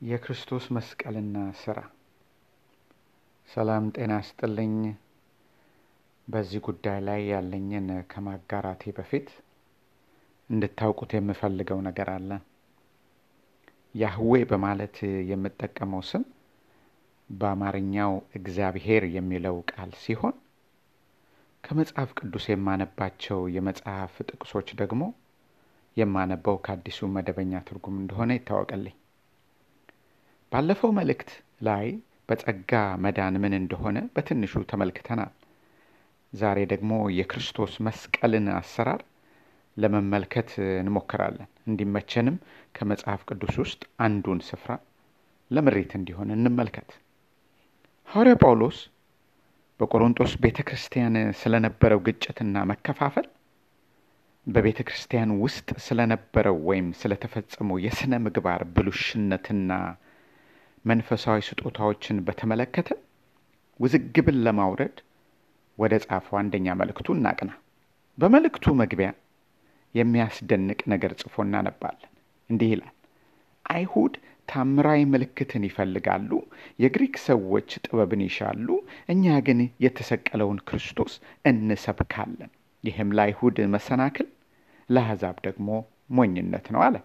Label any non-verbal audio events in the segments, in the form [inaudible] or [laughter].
የክርስቶስ መስቀልና ስራ ሰላም ጤና ስጥልኝ። በዚህ ጉዳይ ላይ ያለኝን ከማጋራቴ በፊት እንድታውቁት የምፈልገው ነገር አለ። ያህዌ በማለት የምጠቀመው ስም በአማርኛው እግዚአብሔር የሚለው ቃል ሲሆን ከመጽሐፍ ቅዱስ የማነባቸው የመጽሐፍ ጥቅሶች ደግሞ የማነበው ከአዲሱ መደበኛ ትርጉም እንደሆነ ይታወቅልኝ። ባለፈው መልእክት ላይ በጸጋ መዳን ምን እንደሆነ በትንሹ ተመልክተናል። ዛሬ ደግሞ የክርስቶስ መስቀልን አሰራር ለመመልከት እንሞክራለን። እንዲመቸንም ከመጽሐፍ ቅዱስ ውስጥ አንዱን ስፍራ ለምሬት እንዲሆን እንመልከት። ሐዋርያ ጳውሎስ በቆሮንጦስ ቤተ ክርስቲያን ስለነበረው ግጭትና መከፋፈል በቤተ ክርስቲያን ውስጥ ስለነበረው ወይም ስለተፈጸመው የሥነ ምግባር ብሉሽነትና መንፈሳዊ ስጦታዎችን በተመለከተ ውዝግብን ለማውረድ ወደ ጻፈው አንደኛ መልእክቱ እናቅና። በመልእክቱ መግቢያ የሚያስደንቅ ነገር ጽፎ እናነባለን። እንዲህ ይላል፣ አይሁድ ታምራዊ ምልክትን ይፈልጋሉ፣ የግሪክ ሰዎች ጥበብን ይሻሉ፣ እኛ ግን የተሰቀለውን ክርስቶስ እንሰብካለን። ይህም ለአይሁድ መሰናክል፣ ለአሕዛብ ደግሞ ሞኝነት ነው አለ።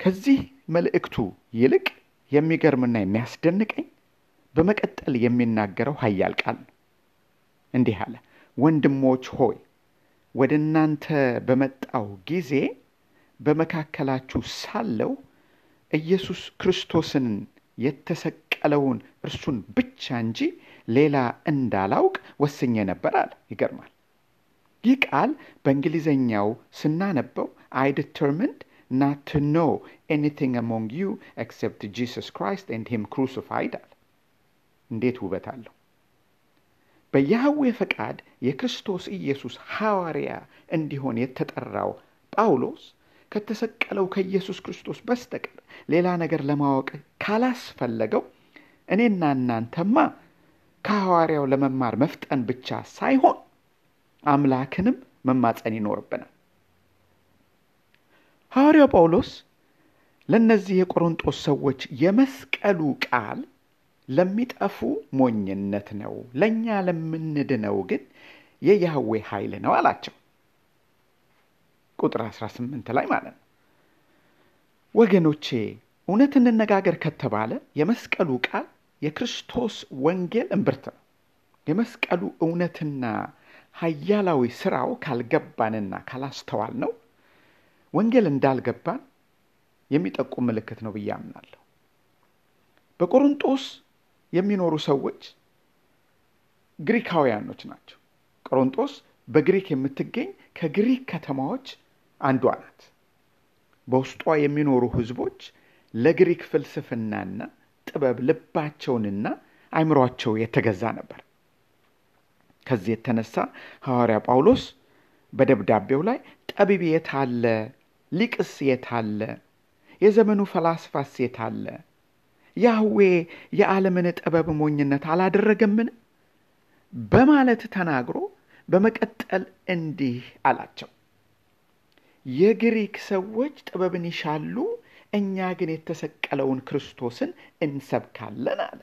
ከዚህ መልእክቱ ይልቅ የሚገርምና የሚያስደንቀኝ በመቀጠል የሚናገረው ኃያል ቃል ነው። እንዲህ አለ፣ ወንድሞች ሆይ ወደ እናንተ በመጣው ጊዜ በመካከላችሁ ሳለው ኢየሱስ ክርስቶስን የተሰቀለውን እርሱን ብቻ እንጂ ሌላ እንዳላውቅ ወስኜ ነበር አለ። ይገርማል። ይህ ቃል በእንግሊዘኛው ስናነበው I determined not to know among you except Jesus Christ and him crucified አለ። እንዴት ውበት አለው! በያህዌ ፈቃድ የክርስቶስ ኢየሱስ ሐዋርያ እንዲሆን የተጠራው ጳውሎስ ከተሰቀለው ከኢየሱስ ክርስቶስ በስተቀር ሌላ ነገር ለማወቅ ካላስፈለገው እኔና እናንተማ ከሐዋርያው ለመማር መፍጠን ብቻ ሳይሆን አምላክንም መማፀን ይኖርብናል። ሐዋርያው ጳውሎስ ለእነዚህ የቆሮንጦስ ሰዎች የመስቀሉ ቃል ለሚጠፉ ሞኝነት ነው፣ ለእኛ ለምንድነው ግን የያህዌ ኃይል ነው አላቸው። ቁጥር 18 ላይ ማለት ነው። ወገኖቼ እውነት እንነጋገር ከተባለ የመስቀሉ ቃል የክርስቶስ ወንጌል እምብርት ነው። የመስቀሉ እውነትና ኃያላዊ ስራው ካልገባንና ካላስተዋል ነው ወንጌል እንዳልገባን የሚጠቁም ምልክት ነው ብዬ አምናለሁ። በቆሮንጦስ የሚኖሩ ሰዎች ግሪካውያኖች ናቸው። ቆሮንጦስ በግሪክ የምትገኝ ከግሪክ ከተማዎች አንዷ ናት። በውስጧ የሚኖሩ ህዝቦች ለግሪክ ፍልስፍናና ጥበብ ልባቸውንና አይምሯቸው የተገዛ ነበር። ከዚህ የተነሳ ሐዋርያ ጳውሎስ በደብዳቤው ላይ ጠቢብ የት አለ? ሊቅስ የት አለ? የዘመኑ ፈላስፋስ የት አለ? ያህዌ የዓለምን ጥበብ ሞኝነት አላደረገምን? በማለት ተናግሮ በመቀጠል እንዲህ አላቸው። የግሪክ ሰዎች ጥበብን ይሻሉ፣ እኛ ግን የተሰቀለውን ክርስቶስን እንሰብካለን አለ።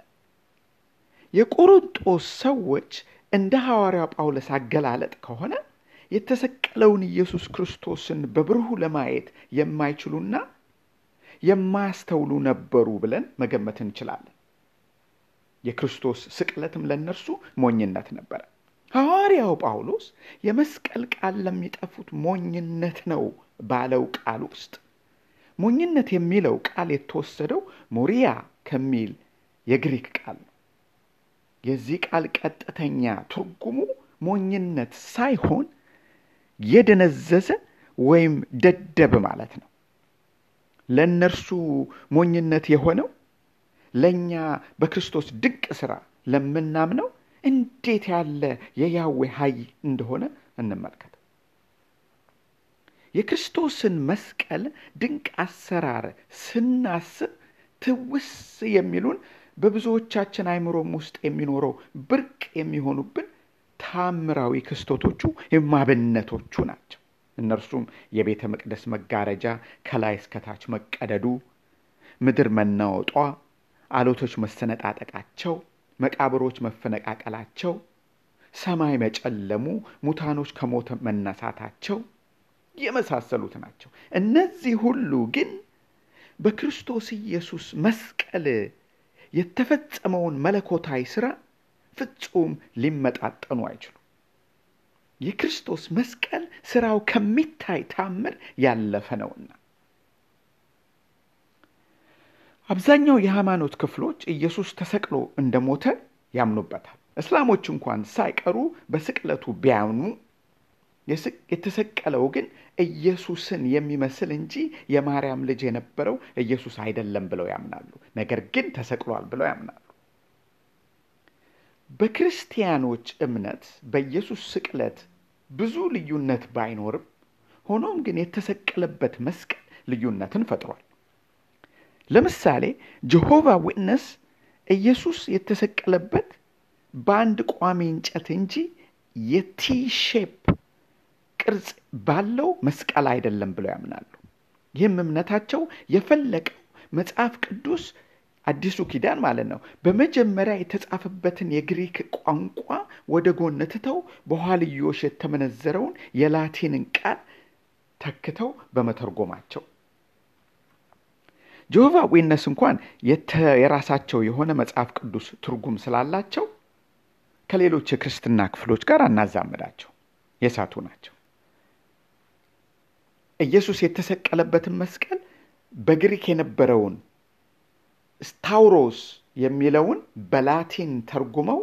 የቆሮንጦስ ሰዎች እንደ ሐዋርያው ጳውሎስ አገላለጥ ከሆነ የተሰቀለውን ኢየሱስ ክርስቶስን በብርሁ ለማየት የማይችሉና የማያስተውሉ ነበሩ ብለን መገመት እንችላለን። የክርስቶስ ስቅለትም ለእነርሱ ሞኝነት ነበረ። ሐዋርያው ጳውሎስ የመስቀል ቃል ለሚጠፉት ሞኝነት ነው ባለው ቃል ውስጥ ሞኝነት የሚለው ቃል የተወሰደው ሞሪያ ከሚል የግሪክ ቃል ነው። የዚህ ቃል ቀጥተኛ ትርጉሙ ሞኝነት ሳይሆን የደነዘዘ ወይም ደደብ ማለት ነው። ለእነርሱ ሞኝነት የሆነው ለእኛ በክርስቶስ ድንቅ ሥራ ለምናምነው እንዴት ያለ የያዌ ኃይል እንደሆነ እንመልከት። የክርስቶስን መስቀል ድንቅ አሰራር ስናስብ ትውስ የሚሉን በብዙዎቻችን አይምሮም ውስጥ የሚኖረው ብርቅ የሚሆኑብን ታምራዊ ክስተቶቹ የማብነቶቹ ናቸው። እነርሱም የቤተ መቅደስ መጋረጃ ከላይ እስከታች መቀደዱ፣ ምድር መናወጧ፣ አለቶች መሰነጣጠቃቸው፣ መቃብሮች መፈነቃቀላቸው፣ ሰማይ መጨለሙ፣ ሙታኖች ከሞት መነሳታቸው የመሳሰሉት ናቸው። እነዚህ ሁሉ ግን በክርስቶስ ኢየሱስ መስቀል የተፈጸመውን መለኮታዊ ሥራ ፍጹም ሊመጣጠኑ አይችሉም። የክርስቶስ መስቀል ሥራው ከሚታይ ታምር ያለፈ ነውና አብዛኛው የሃይማኖት ክፍሎች ኢየሱስ ተሰቅሎ እንደሞተ ያምኑበታል። እስላሞች እንኳን ሳይቀሩ በስቅለቱ ቢያምኑ የተሰቀለው ግን ኢየሱስን የሚመስል እንጂ የማርያም ልጅ የነበረው ኢየሱስ አይደለም ብለው ያምናሉ። ነገር ግን ተሰቅሏል ብለው ያምናሉ። በክርስቲያኖች እምነት በኢየሱስ ስቅለት ብዙ ልዩነት ባይኖርም ሆኖም ግን የተሰቀለበት መስቀል ልዩነትን ፈጥሯል። ለምሳሌ ጀሆቫ ዊትነስ ኢየሱስ የተሰቀለበት በአንድ ቋሚ እንጨት እንጂ የቲ shape ቅርጽ ባለው መስቀል አይደለም ብለው ያምናሉ። ይህም እምነታቸው የፈለቀው መጽሐፍ ቅዱስ አዲሱ ኪዳን ማለት ነው። በመጀመሪያ የተጻፈበትን የግሪክ ቋንቋ ወደ ጎን ትተው በኋልዮሽ የተመነዘረውን የላቲንን ቃል ተክተው በመተርጎማቸው። Jehovah Witness እንኳን የራሳቸው የሆነ መጽሐፍ ቅዱስ ትርጉም ስላላቸው ከሌሎች የክርስትና ክፍሎች ጋር አናዛምዳቸው። የሳቱ ናቸው። ኢየሱስ የተሰቀለበትን መስቀል በግሪክ የነበረውን ስታውሮስ የሚለውን በላቲን ተርጉመው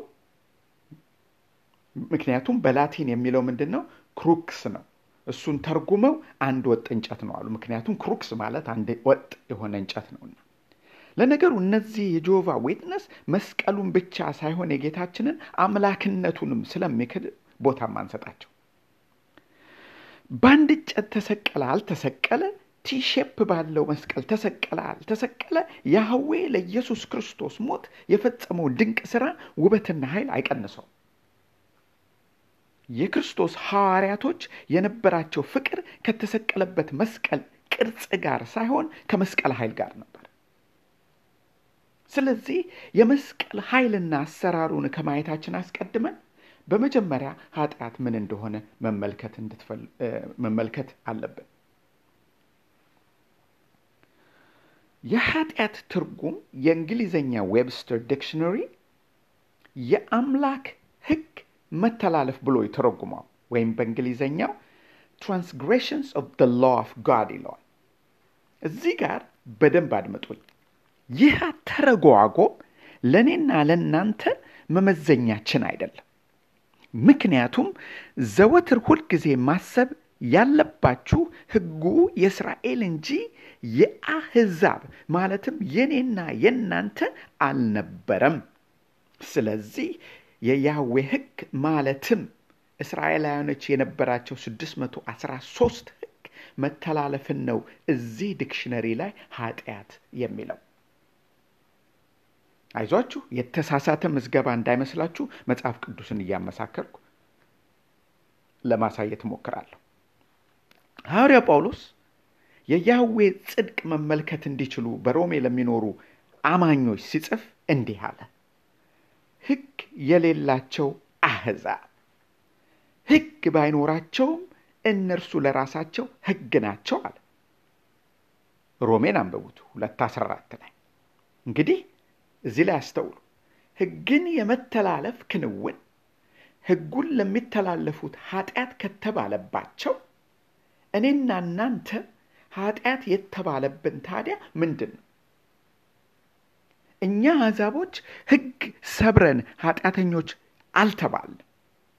ምክንያቱም በላቲን የሚለው ምንድን ነው? ክሩክስ ነው። እሱን ተርጉመው አንድ ወጥ እንጨት ነው አሉ። ምክንያቱም ክሩክስ ማለት አንድ ወጥ የሆነ እንጨት ነውና። ለነገሩ እነዚህ የ Jehovah Witness መስቀሉን ብቻ ሳይሆን የጌታችንን አምላክነቱንም ስለሚክድ ቦታም አንሰጣቸው። በአንድ እንጨት ተሰቀለ አልተሰቀለ T shape ባለው መስቀል ተሰቀለ አልተሰቀለ ያህዌ ለኢየሱስ ክርስቶስ ሞት የፈጸመው ድንቅ ሥራ ውበትና ኃይል አይቀንሰው። የክርስቶስ ሐዋርያቶች የነበራቸው ፍቅር ከተሰቀለበት መስቀል ቅርጽ ጋር ሳይሆን ከመስቀል ኃይል ጋር ነበር። ስለዚህ የመስቀል ኃይልና አሰራሩን ከማየታችን አስቀድመን በመጀመሪያ ኃጢአት ምን እንደሆነ መመልከት አለብን። የኃጢአት ትርጉም የእንግሊዝኛ Webster Dictionary የአምላክ ሕግ መተላለፍ ብሎ ይተረጉመዋል። ወይም በእንግሊዝኛው transgressions of the law of God ይለዋል። እዚህ ጋር በደንብ አድምጡኝ። ይህ ተረጓጎም ለእኔና ለእናንተ መመዘኛችን አይደለም። ምክንያቱም ዘወትር ሁልጊዜ ማሰብ ያለባችሁ ሕጉ የእስራኤል እንጂ የአሕዛብ ማለትም የኔና የእናንተ አልነበረም። ስለዚህ የያህዌ ሕግ ማለትም እስራኤላውያኖች የነበራቸው 613 ሕግ መተላለፍን ነው እዚህ ዲክሽነሪ ላይ ኃጢአት የሚለው። አይዟችሁ የተሳሳተ ምዝገባ እንዳይመስላችሁ መጽሐፍ ቅዱስን እያመሳከርኩ ለማሳየት እሞክራለሁ። ሐዋርያ ጳውሎስ የያህዌ ጽድቅ መመልከት እንዲችሉ በሮሜ ለሚኖሩ አማኞች ሲጽፍ እንዲህ አለ። ሕግ የሌላቸው አሕዛብ ሕግ ባይኖራቸውም እነርሱ ለራሳቸው ሕግ ናቸው አለ። ሮሜን አንብቡት ሁለት አስራ አራት ላይ እንግዲህ እዚህ ላይ አስተውሉ። ሕግን የመተላለፍ ክንውን ሕጉን ለሚተላለፉት ኃጢአት ከተባለባቸው እኔና እናንተ ኃጢአት የተባለብን ታዲያ ምንድን ነው? እኛ አሕዛቦች ሕግ ሰብረን ኃጢአተኞች አልተባልንም።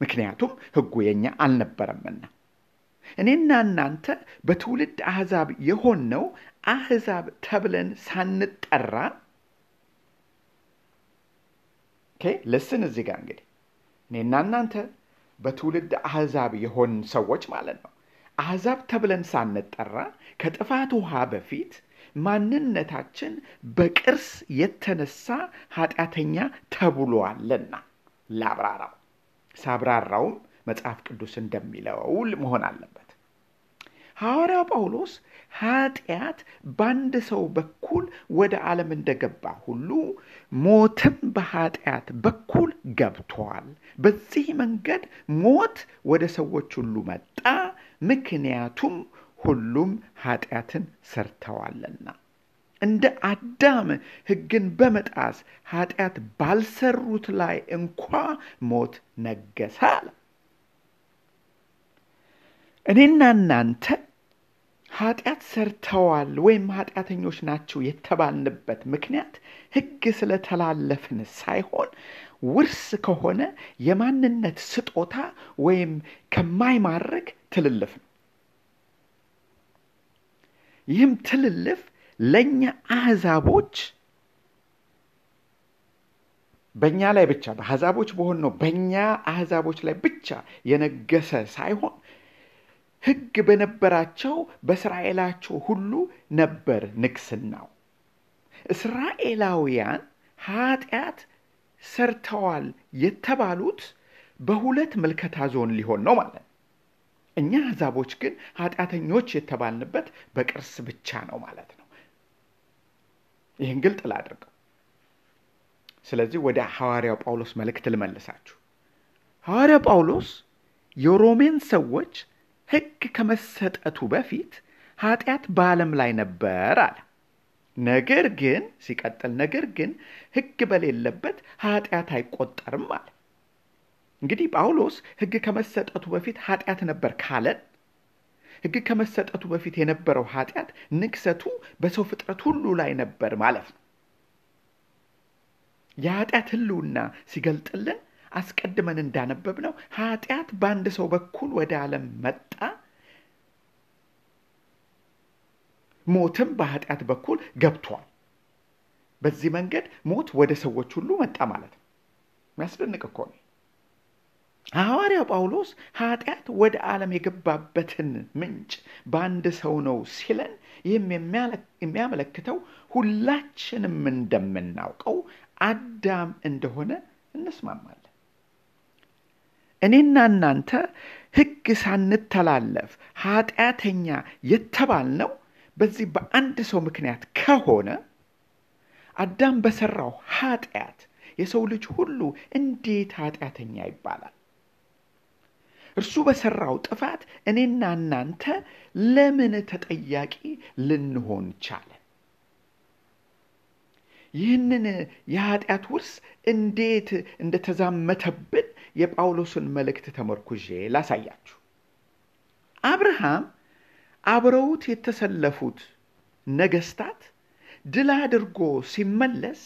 ምክንያቱም ሕጉ የእኛ አልነበረምና። እኔና እናንተ በትውልድ አሕዛብ የሆንነው አሕዛብ ተብለን ሳንጠራ ልስን እዚህ ጋር እንግዲህ እኔና እናንተ በትውልድ አሕዛብ የሆን ሰዎች ማለት ነው። አሕዛብ ተብለን ሳንጠራ ከጥፋት ውሃ በፊት ማንነታችን በቅርስ የተነሳ ኃጢአተኛ ተብሏልና ላብራራው። ሳብራራውም መጽሐፍ ቅዱስ እንደሚለው መሆን አለበት። ሐዋርያው ጳውሎስ ኃጢአት በአንድ ሰው በኩል ወደ ዓለም እንደገባ ሁሉ ሞትም በኃጢአት በኩል ገብቷል። በዚህ መንገድ ሞት ወደ ሰዎች ሁሉ መጣ፣ ምክንያቱም ሁሉም ኃጢአትን ሰርተዋልና። እንደ አዳም ሕግን በመጣስ ኃጢአት ባልሰሩት ላይ እንኳ ሞት አለ። እኔና እናንተ ኃጢአት ሰርተዋል ወይም ኃጢአተኞች ናቸው የተባልንበት ምክንያት ሕግ ስለተላለፍን ሳይሆን ውርስ ከሆነ የማንነት ስጦታ ወይም ከማይማርክ ትልልፍ ነው። ይህም ትልልፍ ለእኛ አሕዛቦች በእኛ ላይ ብቻ በአሕዛቦች በሆን ነው በእኛ አሕዛቦች ላይ ብቻ የነገሰ ሳይሆን ሕግ በነበራቸው በእስራኤላቸው ሁሉ ነበር ንግስናው። እስራኤላውያን ኃጢአት ሰርተዋል የተባሉት በሁለት ምልከታ ዞን ሊሆን ነው ማለት እኛ አሕዛቦች ግን ኃጢአተኞች የተባልንበት በቅርስ ብቻ ነው ማለት ነው። ይህን ግልጥ ላድርገው። ስለዚህ ወደ ሐዋርያው ጳውሎስ መልእክት ልመልሳችሁ። ሐዋርያው ጳውሎስ የሮሜን ሰዎች ሕግ ከመሰጠቱ በፊት ኃጢአት በዓለም ላይ ነበር አለ። ነገር ግን ሲቀጥል፣ ነገር ግን ሕግ በሌለበት ኃጢአት አይቆጠርም አለ። እንግዲህ ጳውሎስ ሕግ ከመሰጠቱ በፊት ኃጢአት ነበር ካለን ሕግ ከመሰጠቱ በፊት የነበረው ኃጢአት ንግሰቱ በሰው ፍጥረት ሁሉ ላይ ነበር ማለት ነው። የኃጢአት ሕልውና ሲገልጥልን አስቀድመን እንዳነበብነው ኃጢአት በአንድ ሰው በኩል ወደ ዓለም መጣ፣ ሞትም በኃጢአት በኩል ገብቷል። በዚህ መንገድ ሞት ወደ ሰዎች ሁሉ መጣ ማለት ነው። የሚያስደንቅ እኮ ነው። ሐዋርያው ጳውሎስ ኃጢአት ወደ ዓለም የገባበትን ምንጭ በአንድ ሰው ነው ሲለን ይህም የሚያመለክተው ሁላችንም እንደምናውቀው አዳም እንደሆነ እንስማማለን። እኔና እናንተ ሕግ ሳንተላለፍ ኃጢአተኛ የተባልነው በዚህ በአንድ ሰው ምክንያት ከሆነ አዳም በሠራው ኃጢአት የሰው ልጅ ሁሉ እንዴት ኃጢአተኛ ይባላል? እርሱ በሠራው ጥፋት እኔና እናንተ ለምን ተጠያቂ ልንሆን ቻለ? ይህንን የኃጢአት ውርስ እንዴት እንደተዛመተብን የጳውሎስን መልእክት ተመርኩዤ ላሳያችሁ። አብርሃም አብረውት የተሰለፉት ነገስታት ድል አድርጎ ሲመለስ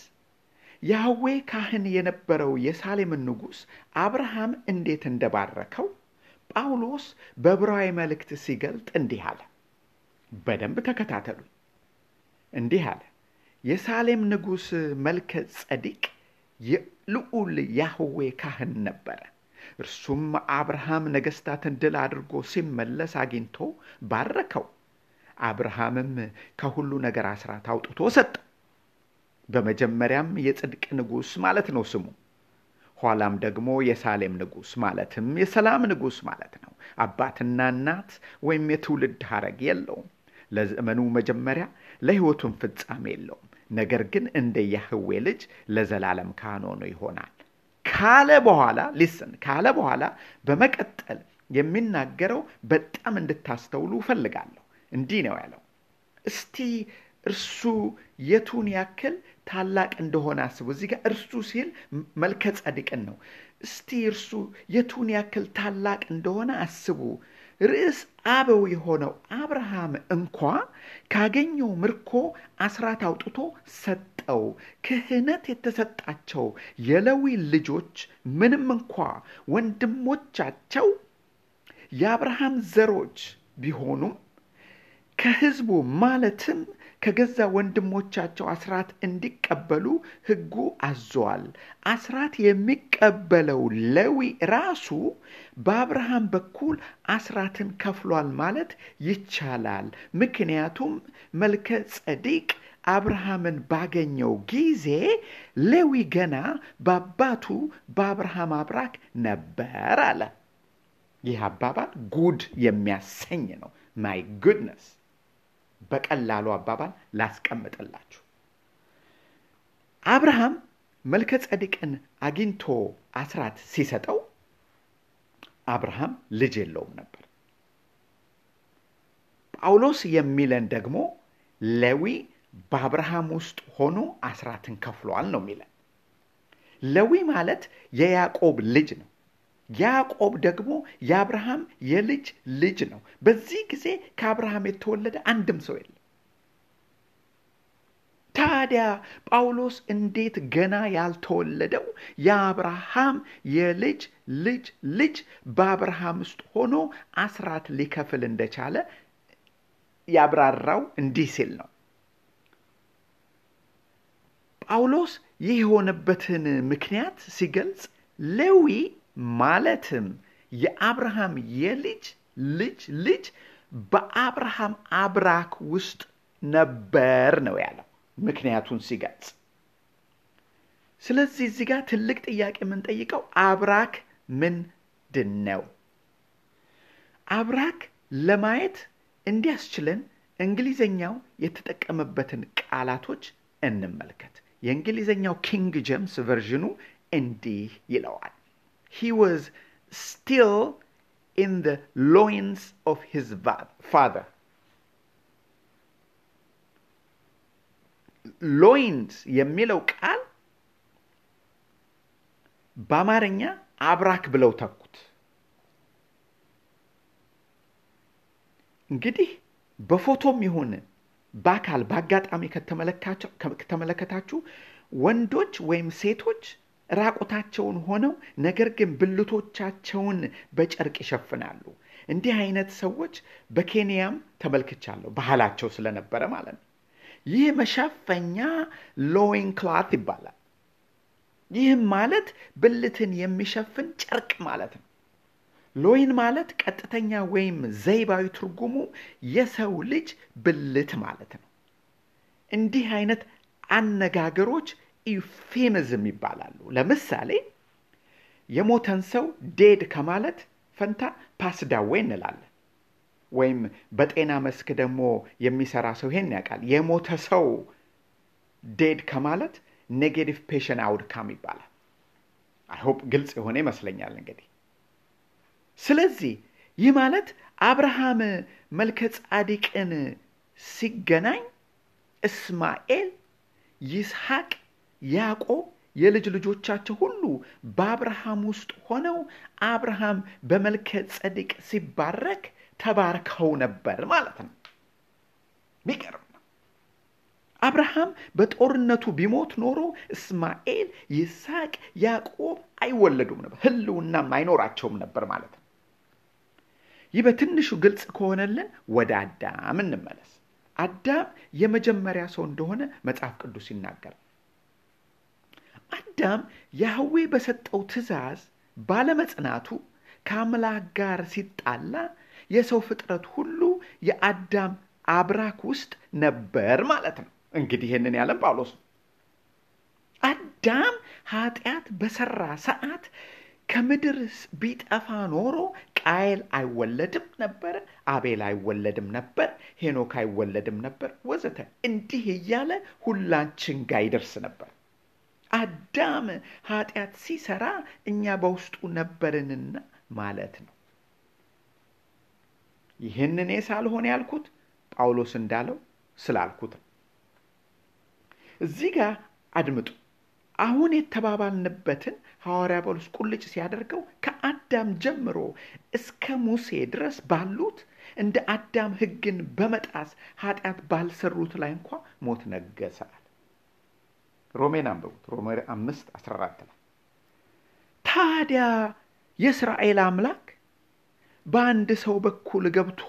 ያህዌ ካህን የነበረው የሳሌምን ንጉሥ አብርሃም እንዴት እንደባረከው ጳውሎስ በዕብራዊ መልእክት ሲገልጥ እንዲህ አለ። በደንብ ተከታተሉኝ። እንዲህ አለ። የሳሌም ንጉሥ መልከ ጸዲቅ የልዑል ያህዌ ካህን ነበረ። እርሱም አብርሃም ነገሥታትን ድል አድርጎ ሲመለስ አግኝቶ ባረከው። አብርሃምም ከሁሉ ነገር አስራት አውጥቶ ሰጠው። በመጀመሪያም የጽድቅ ንጉሥ ማለት ነው ስሙ። ኋላም ደግሞ የሳሌም ንጉሥ ማለትም የሰላም ንጉሥ ማለት ነው። አባትና እናት ወይም የትውልድ ሐረግ የለውም። ለዘመኑ መጀመሪያ ለሕይወቱም ፍጻሜ የለውም። ነገር ግን እንደ ያህዌ ልጅ ለዘላለም ካህን ይሆናል ካለ በኋላ ሊስን ካለ በኋላ በመቀጠል የሚናገረው በጣም እንድታስተውሉ እፈልጋለሁ። እንዲህ ነው ያለው። እስቲ እርሱ የቱን ያክል ታላቅ እንደሆነ አስቡ። እዚህ ጋር እርሱ ሲል መልከ ጸድቅን ነው። እስቲ እርሱ የቱን ያክል ታላቅ እንደሆነ አስቡ። ርዕስ አበው የሆነው አብርሃም እንኳ ካገኘው ምርኮ አስራት አውጥቶ ሰጠው። ክህነት የተሰጣቸው የሌዊ ልጆች ምንም እንኳ ወንድሞቻቸው የአብርሃም ዘሮች ቢሆኑም ከሕዝቡ ማለትም ከገዛ ወንድሞቻቸው አስራት እንዲቀበሉ ሕጉ አዟል። አስራት የሚቀበለው ሌዊ ራሱ በአብርሃም በኩል አስራትን ከፍሏል ማለት ይቻላል። ምክንያቱም መልከ ጸዲቅ አብርሃምን ባገኘው ጊዜ ሌዊ ገና በአባቱ በአብርሃም አብራክ ነበር አለ። ይህ አባባል ጉድ የሚያሰኝ ነው። ማይ ጉድነስ በቀላሉ አባባል ላስቀምጥላችሁ። አብርሃም መልከ ጸዲቅን አግኝቶ አስራት ሲሰጠው አብርሃም ልጅ የለውም ነበር። ጳውሎስ የሚለን ደግሞ ሌዊ በአብርሃም ውስጥ ሆኖ አስራትን ከፍሏል ነው የሚለን። ሌዊ ማለት የያዕቆብ ልጅ ነው። ያዕቆብ ደግሞ የአብርሃም የልጅ ልጅ ነው። በዚህ ጊዜ ከአብርሃም የተወለደ አንድም ሰው የለም። ታዲያ ጳውሎስ እንዴት ገና ያልተወለደው የአብርሃም የልጅ ልጅ ልጅ በአብርሃም ውስጥ ሆኖ አስራት ሊከፍል እንደቻለ ያብራራው እንዲህ ሲል ነው። ጳውሎስ ይህ የሆነበትን ምክንያት ሲገልጽ ሌዊ ማለትም የአብርሃም የልጅ ልጅ ልጅ በአብርሃም አብራክ ውስጥ ነበር ነው ያለው ምክንያቱን ሲገልጽ። ስለዚህ እዚህ ጋር ትልቅ ጥያቄ የምንጠይቀው አብራክ ምንድን ነው? አብራክ ለማየት እንዲያስችለን እንግሊዘኛው የተጠቀመበትን ቃላቶች እንመልከት። የእንግሊዘኛው King James version ኑ እንዲህ ይለዋል። he was still in the loins of his father. loins የሚለው ቃል በአማርኛ አብራክ ብለው ተኩት። እንግዲህ በፎቶም ይሁን በአካል በአጋጣሚ ከተመለከታችሁ ወንዶች ወይም ሴቶች ራቁታቸውን ሆነው ነገር ግን ብልቶቻቸውን በጨርቅ ይሸፍናሉ። እንዲህ አይነት ሰዎች በኬንያም ተመልክቻለሁ፣ ባህላቸው ስለነበረ ማለት ነው። ይህ መሸፈኛ loin cloth ይባላል። ይህም ማለት ብልትን የሚሸፍን ጨርቅ ማለት ነው። loin ማለት ቀጥተኛ ወይም ዘይቤያዊ ትርጉሙ የሰው ልጅ ብልት ማለት ነው። እንዲህ አይነት አነጋገሮች euphemism ይባላሉ። ለምሳሌ የሞተን ሰው dead ከማለት ፈንታ passed away እንላለን። ወይም በጤና መስክ ደግሞ የሚሰራ ሰው ይሄን ያውቃል። የሞተ ሰው dead ከማለት negative patient outcome ይባላል። I hope ግልጽ የሆነ ይመስለኛል እንግዲህ ስለዚህ ይህ ማለት አብርሃም መልከ ጻዲቅን ሲገናኝ እስማኤል፣ ይስሐቅ፣ ያዕቆብ የልጅ ልጆቻቸው ሁሉ በአብርሃም ውስጥ ሆነው አብርሃም በመልከ ጸዲቅ ሲባረክ ተባርከው ነበር ማለት ነው። ሚገርም ነው። አብርሃም በጦርነቱ ቢሞት ኖሮ እስማኤል፣ ይስሐቅ፣ ያዕቆብ አይወለዱም ነበር፣ ህልውናም አይኖራቸውም ነበር ማለት ነው። ይህ በትንሹ ግልጽ ከሆነልን ወደ አዳም እንመለስ። አዳም የመጀመሪያ ሰው እንደሆነ መጽሐፍ ቅዱስ ይናገራል። አዳም ያህዌ በሰጠው ትእዛዝ ባለመጽናቱ ከአምላክ ጋር ሲጣላ የሰው ፍጥረት ሁሉ የአዳም አብራክ ውስጥ ነበር ማለት ነው። እንግዲህ ይህንን ያለን ጳውሎስ አዳም ኃጢአት በሰራ ሰዓት ከምድር ቢጠፋ ኖሮ ቃየል አይወለድም ነበር፣ አቤል አይወለድም ነበር፣ ሄኖክ አይወለድም ነበር፣ ወዘተ እንዲህ እያለ ሁላችን ጋር ይደርስ ነበር። አዳም ኃጢአት ሲሰራ እኛ በውስጡ ነበርንና ማለት ነው። ይህን እኔ ሳልሆን ያልኩት ጳውሎስ እንዳለው ስላልኩት ነው። እዚህ ጋር አድምጡ። አሁን የተባባልንበትን ሐዋርያ ጳውሎስ ቁልጭ ሲያደርገው ከአዳም ጀምሮ እስከ ሙሴ ድረስ ባሉት እንደ አዳም ሕግን በመጣስ ኃጢአት ባልሰሩት ላይ እንኳ ሞት ነገሰ ሮሜን አንብቡት። ሮሜ አምስት አስራ አራት ላይ ታዲያ የእስራኤል አምላክ በአንድ ሰው በኩል ገብቶ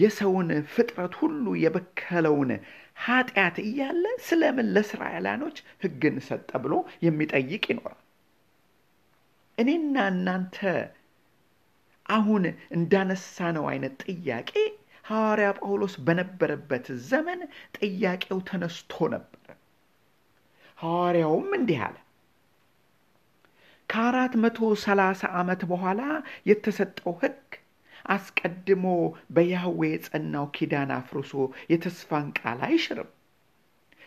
የሰውን ፍጥረት ሁሉ የበከለውን ኃጢአት እያለ ስለምን ለእስራኤላኖች ሕግን ሰጠ ብሎ የሚጠይቅ ይኖራል። እኔና እናንተ አሁን እንዳነሳነው አይነት ጥያቄ ሐዋርያ ጳውሎስ በነበረበት ዘመን ጥያቄው ተነስቶ ነበር። ሐዋርያውም እንዲህ አለ። ከአራት መቶ ሰላሳ ዓመት በኋላ የተሰጠው ሕግ አስቀድሞ በያህዌ የጸናው ኪዳን አፍርሶ የተስፋን ቃል አይሽርም።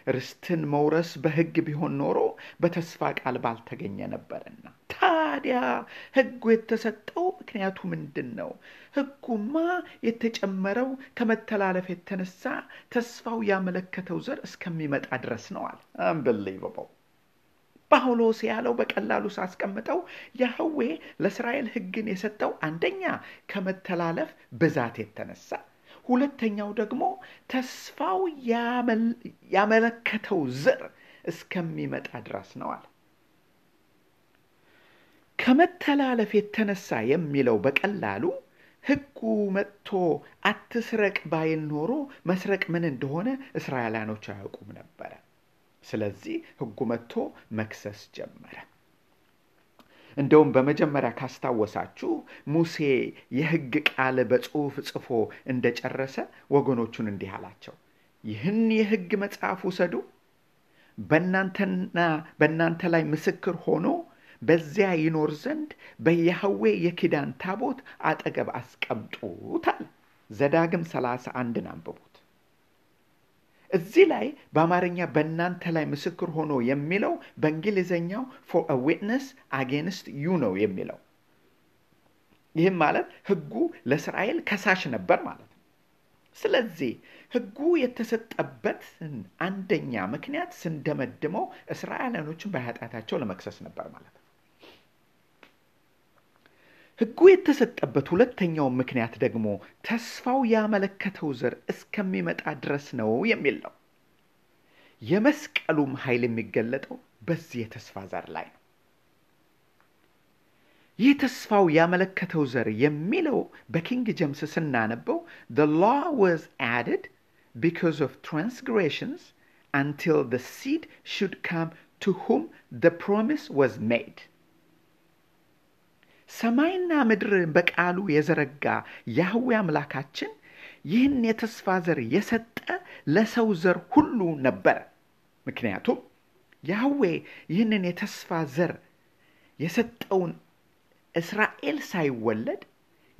ርስትን መውረስ በሕግ ቢሆን ኖሮ በተስፋ ቃል ባልተገኘ ነበርና። ታዲያ ሕጉ የተሰጠው ምክንያቱ ምንድን ነው? ሕጉማ የተጨመረው ከመተላለፍ የተነሳ ተስፋው ያመለከተው ዘር እስከሚመጣ ድረስ ነዋል። አንበሊቨብል ጳውሎስ ያለው በቀላሉ ሳስቀምጠው ያህዌ ለእስራኤል ሕግን የሰጠው አንደኛ ከመተላለፍ ብዛት የተነሳ ሁለተኛው ደግሞ ተስፋው ያመለከተው ዘር እስከሚመጣ ድረስ ነው አለ። ከመተላለፍ የተነሳ የሚለው በቀላሉ ሕጉ መጥቶ አትስረቅ ባይል ኖሮ መስረቅ ምን እንደሆነ እስራኤላኖች አያውቁም ነበረ። ስለዚህ ሕጉ መጥቶ መክሰስ ጀመረ። እንደውም በመጀመሪያ ካስታወሳችሁ ሙሴ የሕግ ቃል በጽሑፍ ጽፎ እንደጨረሰ ወገኖቹን እንዲህ አላቸው፣ ይህን የሕግ መጽሐፍ ውሰዱ፣ በእናንተና በእናንተ ላይ ምስክር ሆኖ በዚያ ይኖር ዘንድ በያህዌ የኪዳን ታቦት አጠገብ አስቀምጡት አለ። ዘዳግም ሰላሳ አንድን አንብቡት። እዚህ ላይ በአማርኛ በእናንተ ላይ ምስክር ሆኖ የሚለው በእንግሊዝኛው for a witness against you ነው የሚለው። ይህም ማለት ሕጉ ለእስራኤል ከሳሽ ነበር ማለት ነው። ስለዚህ ሕጉ የተሰጠበትን አንደኛ ምክንያት ስንደመድመው እስራኤላኖችን በኃጢአታቸው ለመክሰስ ነበር ማለት ነው። ሕጉ የተሰጠበት ሁለተኛው ምክንያት ደግሞ ተስፋው ያመለከተው ዘር እስከሚመጣ ድረስ ነው የሚል ነው። የመስቀሉም ኃይል የሚገለጠው በዚህ የተስፋ ዘር ላይ ነው። ይህ ተስፋው ያመለከተው ዘር የሚለው በኪንግ ጀምስ ስናነበው the law was added because of transgressions until the seed should come to whom the promise was made ሰማይና ምድር በቃሉ የዘረጋ ያህዌ አምላካችን ይህን የተስፋ ዘር የሰጠ ለሰው ዘር ሁሉ ነበረ። ምክንያቱም ያህዌ ይህንን የተስፋ ዘር የሰጠውን እስራኤል ሳይወለድ፣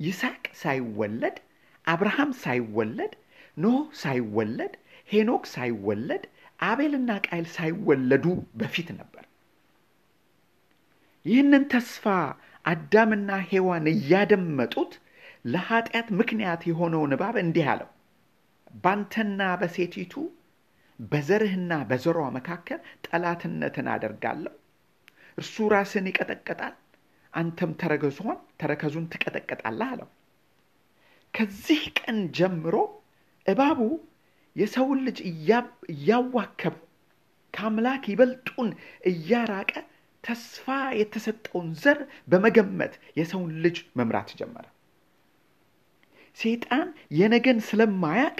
ይስሐቅ ሳይወለድ፣ አብርሃም ሳይወለድ፣ ኖህ ሳይወለድ፣ ሄኖክ ሳይወለድ፣ አቤልና ቃይል ሳይወለዱ በፊት ነበር። ይህንን ተስፋ አዳምና ሔዋን እያደመጡት ለኃጢአት ምክንያት የሆነውን እባብ እንዲህ አለው፣ ባንተና በሴቲቱ በዘርህና በዘሯ መካከል ጠላትነትን አደርጋለሁ። እርሱ ራስን ይቀጠቀጣል፣ አንተም ተረከዙን ተረከዙን ትቀጠቀጣለህ አለው። ከዚህ ቀን ጀምሮ እባቡ የሰውን ልጅ እያዋከበ ከአምላክ ይበልጡን እያራቀ ተስፋ የተሰጠውን ዘር በመገመት የሰውን ልጅ መምራት ጀመረ። ሰይጣን የነገን ስለማያቅ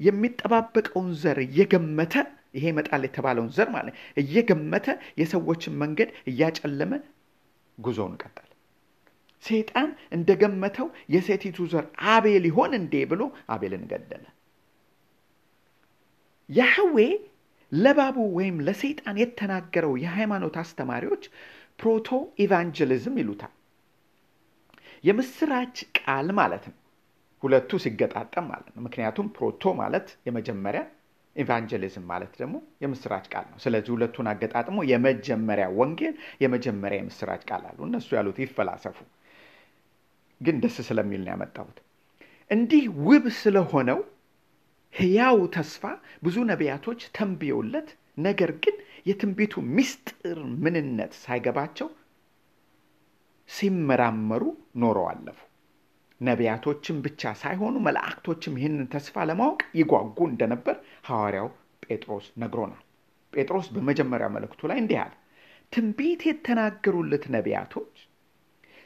የሚጠባበቀውን ዘር እየገመተ ይሄ ይመጣል የተባለውን ዘር ማለት እየገመተ የሰዎችን መንገድ እያጨለመ ጉዞውን ቀጠለ። ሰይጣን እንደገመተው የሴቲቱ ዘር አቤል ይሆን እንዴ ብሎ አቤልን ገደለ። ያህዌ ለባቡ ወይም ለሰይጣን የተናገረው የሃይማኖት አስተማሪዎች ፕሮቶ ኢቫንጀሊዝም ይሉታል። የምስራች ቃል ማለት ነው። ሁለቱ ሲገጣጠም ማለት ነው። ምክንያቱም ፕሮቶ ማለት የመጀመሪያ፣ ኢቫንጀሊዝም ማለት ደግሞ የምስራች ቃል ነው። ስለዚህ ሁለቱን አገጣጥሞ የመጀመሪያ ወንጌል፣ የመጀመሪያ የምስራች ቃል አሉ። እነሱ ያሉት ይፈላሰፉ፣ ግን ደስ ስለሚል ነው ያመጣሁት። እንዲህ ውብ ስለሆነው ሕያው ተስፋ ብዙ ነቢያቶች ተንብየውለት፣ ነገር ግን የትንቢቱ ምስጢር ምንነት ሳይገባቸው ሲመራመሩ ኖረው አለፉ። ነቢያቶችም ብቻ ሳይሆኑ መላእክቶችም ይህንን ተስፋ ለማወቅ ይጓጉ እንደነበር ሐዋርያው ጴጥሮስ ነግሮናል። ጴጥሮስ በመጀመሪያ መልእክቱ ላይ እንዲህ አለ፣ ትንቢት የተናገሩለት ነቢያቶች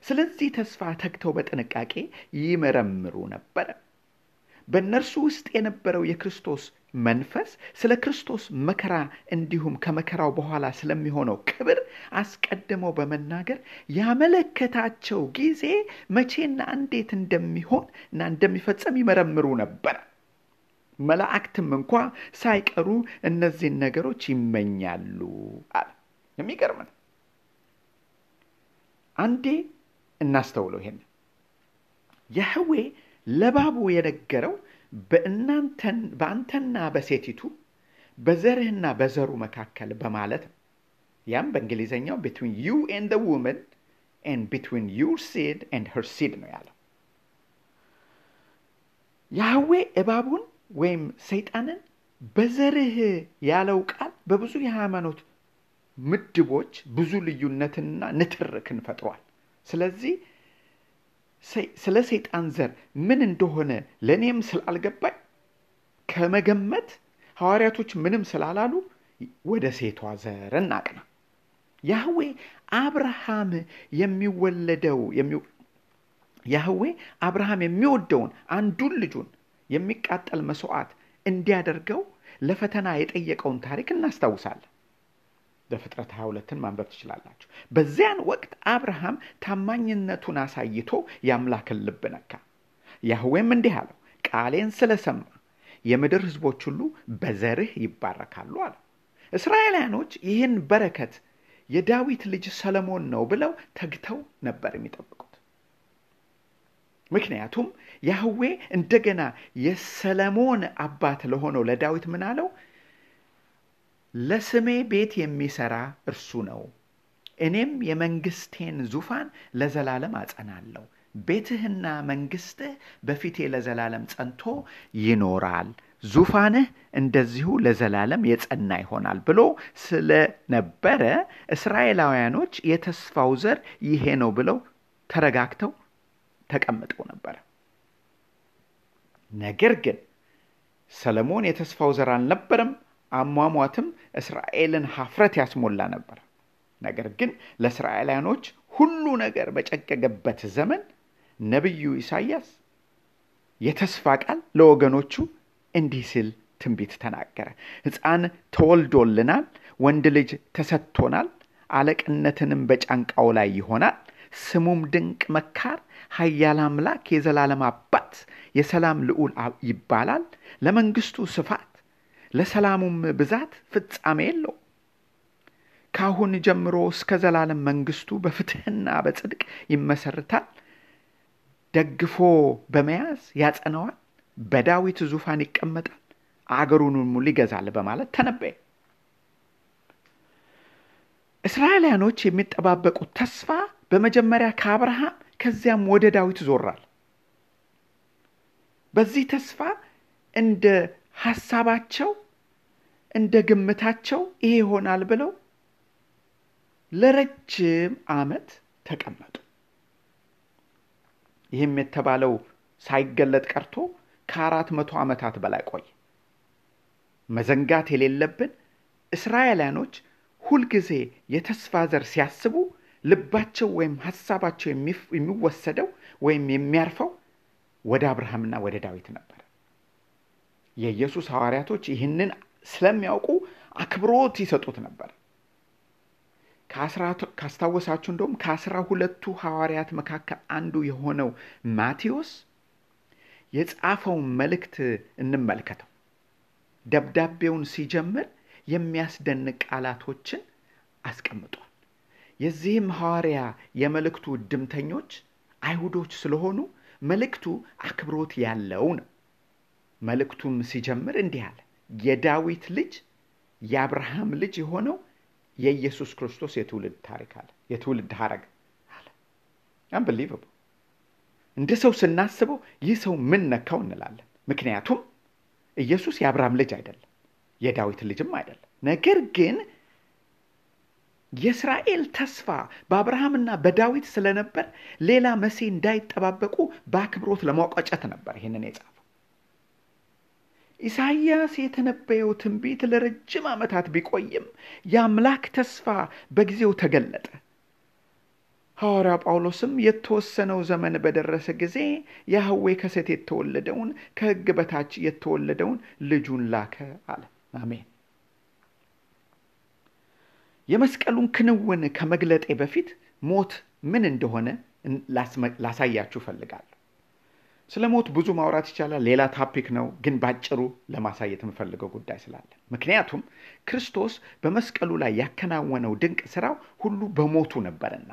ስለዚህ ተስፋ ተግተው በጥንቃቄ ይመረምሩ ነበረ። በእነርሱ ውስጥ የነበረው የክርስቶስ መንፈስ ስለ ክርስቶስ መከራ እንዲሁም ከመከራው በኋላ ስለሚሆነው ክብር አስቀድመው በመናገር ያመለከታቸው ጊዜ መቼና እንዴት እንደሚሆን እና እንደሚፈጸም ይመረምሩ ነበር። መላእክትም እንኳ ሳይቀሩ እነዚህን ነገሮች ይመኛሉ አለ። የሚገርም ነው። አንዴ እናስተውለው ይሄን ያህዌ ለእባቡ የነገረው በአንተና በሴቲቱ በዘርህና በዘሩ መካከል በማለት ነው። ያም በእንግሊዝኛው between you and woman and between your seed and her seed ነው ያለው። ያህዌ እባቡን ወይም ሰይጣንን በዘርህ ያለው ቃል በብዙ የሃይማኖት ምድቦች ብዙ ልዩነትንና ንትርክን ፈጥሯል። ስለዚህ ስለ ሰይጣን ዘር ምን እንደሆነ ለእኔም ስላልገባኝ ከመገመት ሐዋርያቶች ምንም ስላላሉ ወደ ሴቷ ዘር እናቅና። ያህዌ አብርሃም የሚወለደው ያህዌ አብርሃም የሚወደውን አንዱን ልጁን የሚቃጠል መስዋዕት እንዲያደርገው ለፈተና የጠየቀውን ታሪክ እናስታውሳለን። በፍጥረት 22ን ማንበብ ትችላላችሁ። በዚያን ወቅት አብርሃም ታማኝነቱን አሳይቶ የአምላክን ልብ ነካ። ያህዌም እንዲህ አለው፣ ቃሌን ስለሰማ የምድር ሕዝቦች ሁሉ በዘርህ ይባረካሉ አለው። እስራኤላውያኖች ይህን በረከት የዳዊት ልጅ ሰለሞን ነው ብለው ተግተው ነበር የሚጠብቁት። ምክንያቱም ያህዌ እንደገና የሰለሞን አባት ለሆነው ለዳዊት ምን አለው? ለስሜ ቤት የሚሰራ እርሱ ነው፣ እኔም የመንግስቴን ዙፋን ለዘላለም አጸናለሁ፣ ቤትህና መንግስትህ በፊቴ ለዘላለም ጸንቶ ይኖራል፣ ዙፋንህ እንደዚሁ ለዘላለም የጸና ይሆናል ብሎ ስለነበረ እስራኤላውያኖች የተስፋው ዘር ይሄ ነው ብለው ተረጋግተው ተቀምጠው ነበረ። ነገር ግን ሰለሞን የተስፋው ዘር አልነበረም። አሟሟትም እስራኤልን ሀፍረት ያስሞላ ነበር። ነገር ግን ለእስራኤላውያኖች ሁሉ ነገር በጨቀገበት ዘመን ነቢዩ ኢሳይያስ የተስፋ ቃል ለወገኖቹ እንዲህ ሲል ትንቢት ተናገረ። ሕፃን ተወልዶልናል፣ ወንድ ልጅ ተሰጥቶናል፣ አለቅነትንም በጫንቃው ላይ ይሆናል። ስሙም ድንቅ መካር፣ ኃያል አምላክ፣ የዘላለም አባት፣ የሰላም ልዑል ይባላል። ለመንግስቱ ስፋት ለሰላሙም ብዛት ፍጻሜ የለው። ከአሁን ጀምሮ እስከ ዘላለም መንግስቱ በፍትህና በጽድቅ ይመሰርታል። ደግፎ በመያዝ ያጸነዋል። በዳዊት ዙፋን ይቀመጣል፣ አገሩንም ሙሉ ይገዛል በማለት ተነበየ። እስራኤላውያኖች የሚጠባበቁት ተስፋ በመጀመሪያ ከአብርሃም ከዚያም ወደ ዳዊት ዞራል። በዚህ ተስፋ እንደ ሐሳባቸው እንደ ግምታቸው ይሄ ይሆናል ብለው ለረጅም ዓመት ተቀመጡ። ይህም የተባለው ሳይገለጥ ቀርቶ ከአራት መቶ ዓመታት በላይ ቆየ። መዘንጋት የሌለብን እስራኤላውያኖች ሁልጊዜ የተስፋ ዘር ሲያስቡ ልባቸው ወይም ሐሳባቸው የሚወሰደው ወይም የሚያርፈው ወደ አብርሃምና ወደ ዳዊት ነበር። የኢየሱስ ሐዋርያቶች ይህንን ስለሚያውቁ አክብሮት ይሰጡት ነበር። ካስታወሳችሁ እንደውም ከአስራ ሁለቱ ሐዋርያት መካከል አንዱ የሆነው ማቴዎስ የጻፈውን መልእክት እንመልከተው። ደብዳቤውን ሲጀምር የሚያስደንቅ ቃላቶችን አስቀምጧል። የዚህም ሐዋርያ የመልእክቱ እድምተኞች አይሁዶች ስለሆኑ መልእክቱ አክብሮት ያለው ነው። መልእክቱም ሲጀምር እንዲህ አለ። የዳዊት ልጅ የአብርሃም ልጅ የሆነው የኢየሱስ ክርስቶስ የትውልድ ታሪክ አለ የትውልድ ሀረግ አለ። አንብሊቨብል እንደ ሰው ስናስበው ይህ ሰው ምን ነካው እንላለን። ምክንያቱም ኢየሱስ የአብርሃም ልጅ አይደለም፣ የዳዊት ልጅም አይደለም። ነገር ግን የእስራኤል ተስፋ በአብርሃምና በዳዊት ስለነበር ሌላ መሲህ እንዳይጠባበቁ በአክብሮት ለማቋጨት ነበር ይህንን የጻፈው። ኢሳይያስ የተነበየው ትንቢት ለረጅም ዓመታት ቢቆይም የአምላክ ተስፋ በጊዜው ተገለጠ። ሐዋርያ ጳውሎስም የተወሰነው ዘመን በደረሰ ጊዜ ያህዌ ከሴት የተወለደውን ከሕግ በታች የተወለደውን ልጁን ላከ አለ። አሜን። የመስቀሉን ክንውን ከመግለጤ በፊት ሞት ምን እንደሆነ ላሳያችሁ እፈልጋለሁ። ስለ ሞት ብዙ ማውራት ይቻላል፣ ሌላ ታፒክ ነው። ግን ባጭሩ ለማሳየት የምፈልገው ጉዳይ ስላለ ምክንያቱም ክርስቶስ በመስቀሉ ላይ ያከናወነው ድንቅ ስራው ሁሉ በሞቱ ነበርና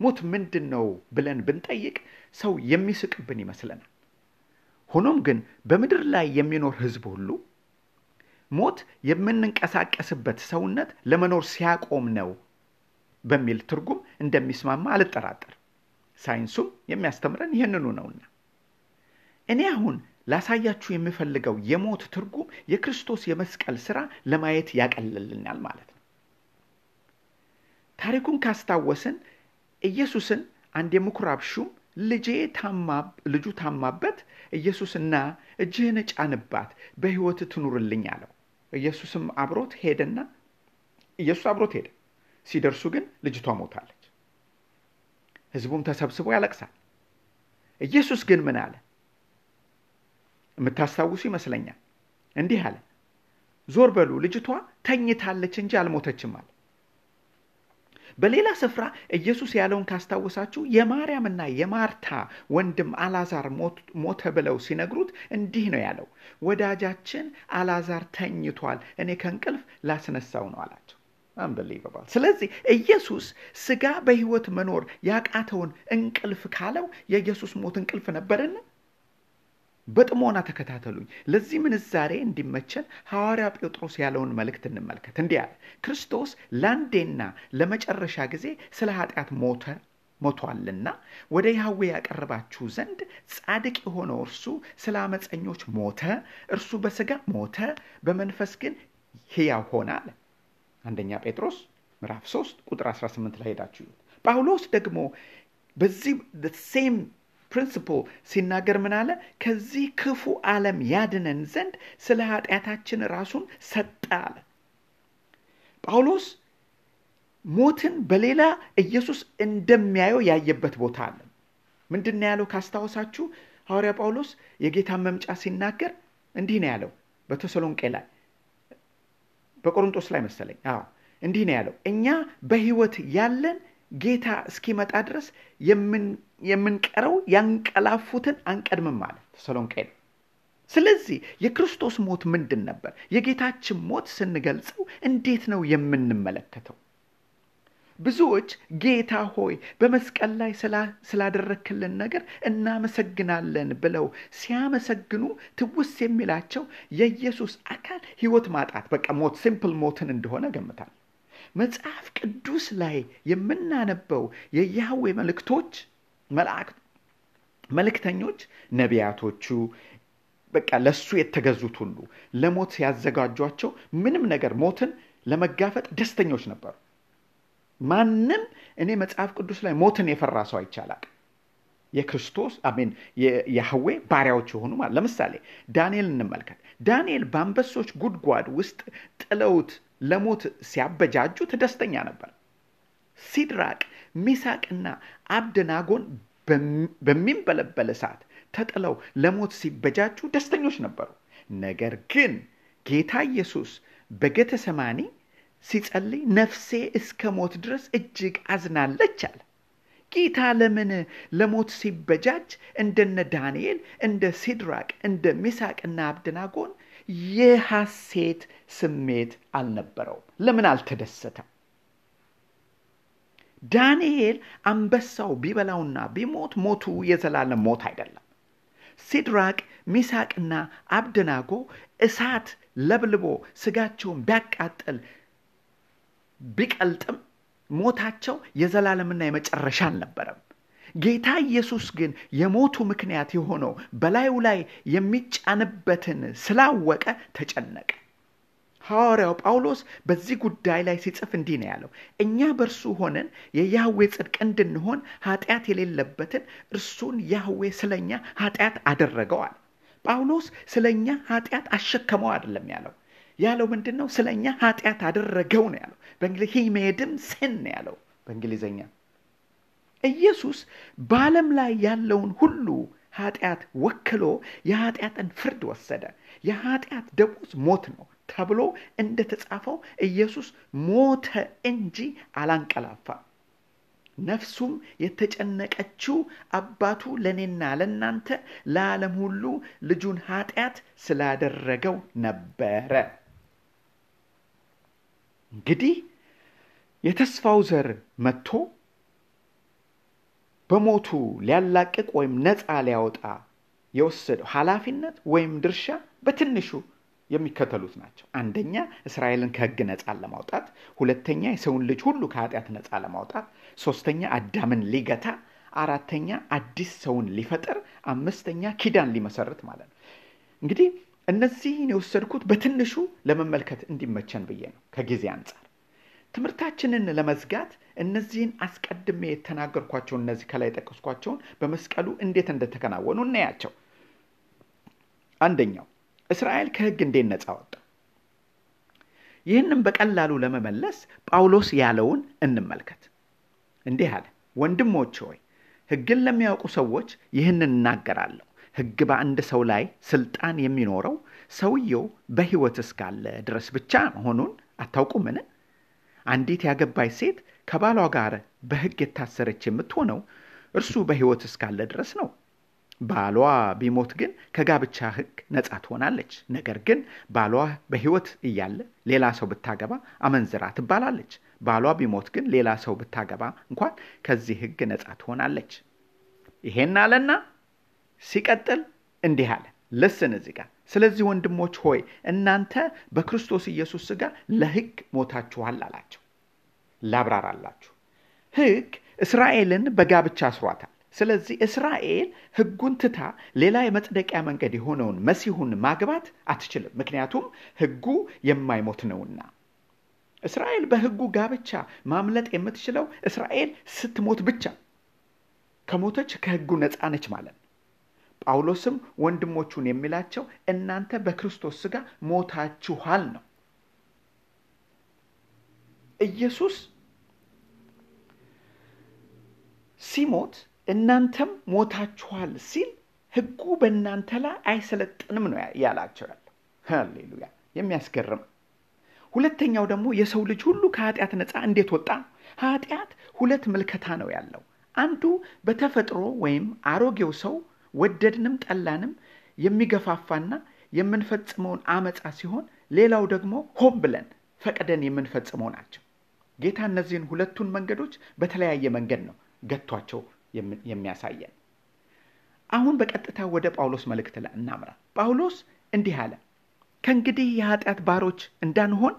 ሞት ምንድን ነው ብለን ብንጠይቅ ሰው የሚስቅብን ይመስለናል። ሆኖም ግን በምድር ላይ የሚኖር ሕዝብ ሁሉ ሞት የምንንቀሳቀስበት ሰውነት ለመኖር ሲያቆም ነው በሚል ትርጉም እንደሚስማማ አልጠራጠር። ሳይንሱም የሚያስተምረን ይህንኑ ነውና እኔ አሁን ላሳያችሁ የምፈልገው የሞት ትርጉም የክርስቶስ የመስቀል ሥራ ለማየት ያቀልልናል ማለት ነው። ታሪኩን ካስታወስን ኢየሱስን አንድ የምኩራብ ሹም ልጄ ልጁ ታማበት ኢየሱስና እጅህን ጫንባት በሕይወት ትኑርልኝ አለው። ኢየሱስም አብሮት ሄደና ኢየሱስ አብሮት ሄደ። ሲደርሱ ግን ልጅቷ ሞታለች። ሕዝቡም ተሰብስቦ ያለቅሳል። ኢየሱስ ግን ምን አለ? የምታስታውሱ ይመስለኛል። እንዲህ አለ፣ ዞር በሉ ልጅቷ ተኝታለች እንጂ አልሞተችም አለ። በሌላ ስፍራ ኢየሱስ ያለውን ካስታወሳችሁ የማርያምና የማርታ ወንድም አላዛር ሞተ ብለው ሲነግሩት እንዲህ ነው ያለው፣ ወዳጃችን አላዛር ተኝቷል፣ እኔ ከእንቅልፍ ላስነሳው ነው አላቸው። አንበሊቨባል። ስለዚህ ኢየሱስ ስጋ በሕይወት መኖር ያቃተውን እንቅልፍ ካለው የኢየሱስ ሞት እንቅልፍ ነበርን? በጥሞና ተከታተሉኝ። ለዚህ ምንዛሬ እንዲመቸን ሐዋርያ ጴጥሮስ ያለውን መልእክት እንመልከት። እንዲህ አለ፣ ክርስቶስ ለአንዴና ለመጨረሻ ጊዜ ስለ ኃጢአት ሞተ ሞቷልና ወደ ያህዌ ያቀረባችሁ ዘንድ ጻድቅ የሆነው እርሱ ስለ አመፀኞች ሞተ። እርሱ በስጋ ሞተ፣ በመንፈስ ግን ሕያው ሆነ አለ። አንደኛ ጴጥሮስ ምዕራፍ 3 ቁጥር 18 ላይ ሄዳችሁ ጳውሎስ ደግሞ በዚህ same principle ሲናገር ምን አለ? ከዚህ ክፉ ዓለም ያድነን ዘንድ ስለ ኃጢአታችን ራሱን ሰጠ አለ። ጳውሎስ ሞትን በሌላ ኢየሱስ እንደሚያየው ያየበት ቦታ አለ። ምንድን ያለው ካስታወሳችሁ? ሐዋርያ ጳውሎስ የጌታን መምጫ ሲናገር እንዲህ ነው ያለው በተሰሎንቄ ላይ በቆሮንጦስ ላይ መሰለኝ። አዎ እንዲህ ነው ያለው እኛ በሕይወት ያለን ጌታ እስኪመጣ ድረስ የምንቀረው ያንቀላፉትን አንቀድምም ማለት ተሰሎንቄ ነው። ስለዚህ የክርስቶስ ሞት ምንድን ነበር? የጌታችን ሞት ስንገልጸው እንዴት ነው የምንመለከተው? ብዙዎች ጌታ ሆይ በመስቀል ላይ ስላደረክልን ነገር እናመሰግናለን ብለው ሲያመሰግኑ ትውስ የሚላቸው የኢየሱስ አካል ሕይወት ማጣት በቃ ሞት simple ሞትን እንደሆነ ገምታል። መጽሐፍ ቅዱስ ላይ የምናነበው የያህዌ መልእክቶች መላእክት መልእክተኞች ነቢያቶቹ በቃ ለሱ የተገዙት ሁሉ ለሞት ሲያዘጋጇቸው ምንም ነገር ሞትን ለመጋፈጥ ደስተኞች ነበሩ። ማንም እኔ መጽሐፍ ቅዱስ ላይ ሞትን የፈራ ሰው አይቻላል። የክርስቶስ አሜን የያህዌ ባሪያዎች የሆኑ ማለት ለምሳሌ ዳንኤል እንመልከት። ዳንኤል በአንበሶች ጉድጓድ ውስጥ ጥለውት ለሞት ሲያበጃጁት ደስተኛ ነበር። ሲድራቅ ሚሳቅና አብደናጎን በሚንበለበል እሳት ተጥለው ለሞት ሲበጃጁ ደስተኞች ነበሩ። ነገር ግን ጌታ ኢየሱስ በጌተሰማኒ ሲጸልይ ነፍሴ እስከ ሞት ድረስ እጅግ አዝናለች አለ። ጌታ ለምን ለሞት ሲበጃጅ እንደነ ዳንኤል፣ እንደ ሲድራቅ፣ እንደ ሚሳቅና አብደናጎን የሐሴት ስሜት አልነበረውም? ለምን አልተደሰተም? ዳንኤል አንበሳው ቢበላውና ቢሞት ሞቱ የዘላለም ሞት አይደለም። ሲድራቅ ሚሳቅና አብደናጎ እሳት ለብልቦ ስጋቸውን ቢያቃጥል ቢቀልጥም ሞታቸው የዘላለምና የመጨረሻ አልነበረም። ጌታ ኢየሱስ ግን የሞቱ ምክንያት የሆነው በላዩ ላይ የሚጫንበትን ስላወቀ ተጨነቀ። ሐዋርያው ጳውሎስ በዚህ ጉዳይ ላይ ሲጽፍ እንዲህ ነው ያለው፣ እኛ በእርሱ ሆነን የያህዌ ጽድቅ እንድንሆን ኃጢአት የሌለበትን እርሱን ያህዌ ስለኛ ኃጢአት አደረገዋል። ጳውሎስ ስለኛ ኃጢአት አሸከመው አይደለም ያለው ያለው ምንድን ነው? ስለ እኛ ኃጢአት አደረገው ነው ያለው። በእንግሊዝ ሂ ሜድም ያለው በእንግሊዝኛ። ኢየሱስ በዓለም ላይ ያለውን ሁሉ ኃጢአት ወክሎ የኃጢአትን ፍርድ ወሰደ። የኃጢአት ደሞዝ ሞት ነው ተብሎ እንደተጻፈው ኢየሱስ ሞተ እንጂ አላንቀላፋም። ነፍሱም የተጨነቀችው አባቱ ለእኔና ለእናንተ ለዓለም ሁሉ ልጁን ኃጢአት ስላደረገው ነበረ። እንግዲህ የተስፋው ዘር መጥቶ በሞቱ ሊያላቅቅ ወይም ነፃ ሊያወጣ የወሰደው ኃላፊነት ወይም ድርሻ በትንሹ የሚከተሉት ናቸው። አንደኛ እስራኤልን ከሕግ ነፃ ለማውጣት፣ ሁለተኛ የሰውን ልጅ ሁሉ ከኃጢአት ነፃ ለማውጣት፣ ሶስተኛ አዳምን ሊገታ፣ አራተኛ አዲስ ሰውን ሊፈጥር፣ አምስተኛ ኪዳን ሊመሰርት ማለት ነው። እንግዲህ እነዚህን የወሰድኩት በትንሹ ለመመልከት እንዲመቸን ብዬ ነው ከጊዜ አንጻር። ትምህርታችንን ለመዝጋት እነዚህን አስቀድሜ የተናገርኳቸው እነዚህ ከላይ የጠቀስኳቸውን በመስቀሉ እንዴት እንደተከናወኑ እናያቸው። አንደኛው እስራኤል ከሕግ እንዴት ነፃ ወጣ? ይህንም በቀላሉ ለመመለስ ጳውሎስ ያለውን እንመልከት። እንዲህ አለ፣ ወንድሞች ሆይ ሕግን ለሚያውቁ ሰዎች ይህንን እናገራለሁ። ሕግ በአንድ ሰው ላይ ስልጣን የሚኖረው ሰውየው በሕይወት እስካለ ድረስ ብቻ መሆኑን አታውቁምን? አንዲት ያገባች ሴት ከባሏ ጋር በሕግ የታሰረች የምትሆነው እርሱ በሕይወት እስካለ ድረስ ነው። ባሏ ቢሞት ግን ከጋብቻ ሕግ ነጻ ትሆናለች። ነገር ግን ባሏ በሕይወት እያለ ሌላ ሰው ብታገባ አመንዝራ ትባላለች። ባሏ ቢሞት ግን ሌላ ሰው ብታገባ እንኳን ከዚህ ሕግ ነጻ ትሆናለች። ይሄን አለና ሲቀጥል እንዲህ አለ። ልስን እዚህ ጋር ስለዚህ ወንድሞች ሆይ እናንተ በክርስቶስ ኢየሱስ ሥጋ ለሕግ ሞታችኋል አላቸው። ላብራራላችሁ። ሕግ እስራኤልን በጋብቻ አስሯታል። ስለዚህ እስራኤል ሕጉን ትታ ሌላ የመጽደቂያ መንገድ የሆነውን መሲሁን ማግባት አትችልም። ምክንያቱም ሕጉ የማይሞት ነውና። እስራኤል በሕጉ ጋብቻ ማምለጥ የምትችለው እስራኤል ስትሞት ብቻ። ከሞተች ከሕጉ ነፃ ነች ማለት ነው። ጳውሎስም ወንድሞቹን የሚላቸው እናንተ በክርስቶስ ሥጋ ሞታችኋል ነው። ኢየሱስ ሲሞት እናንተም ሞታችኋል ሲል ሕጉ በእናንተ ላይ አይሰለጥንም ነው ያላቸው ያለው። ሃሌሉያ! የሚያስገርም ሁለተኛው ደግሞ የሰው ልጅ ሁሉ ከኃጢአት ነፃ እንዴት ወጣ ኃጢአት ሁለት ምልከታ ነው ያለው። አንዱ በተፈጥሮ ወይም አሮጌው ሰው ወደድንም ጠላንም የሚገፋፋና የምንፈጽመውን አመፃ ሲሆን፣ ሌላው ደግሞ ሆን ብለን ፈቅደን የምንፈጽመው ናቸው። ጌታ እነዚህን ሁለቱን መንገዶች በተለያየ መንገድ ነው ገቷቸው የሚያሳየን። አሁን በቀጥታ ወደ ጳውሎስ መልእክት እናምራ። ጳውሎስ እንዲህ አለ፣ ከእንግዲህ የኃጢአት ባሮች እንዳንሆን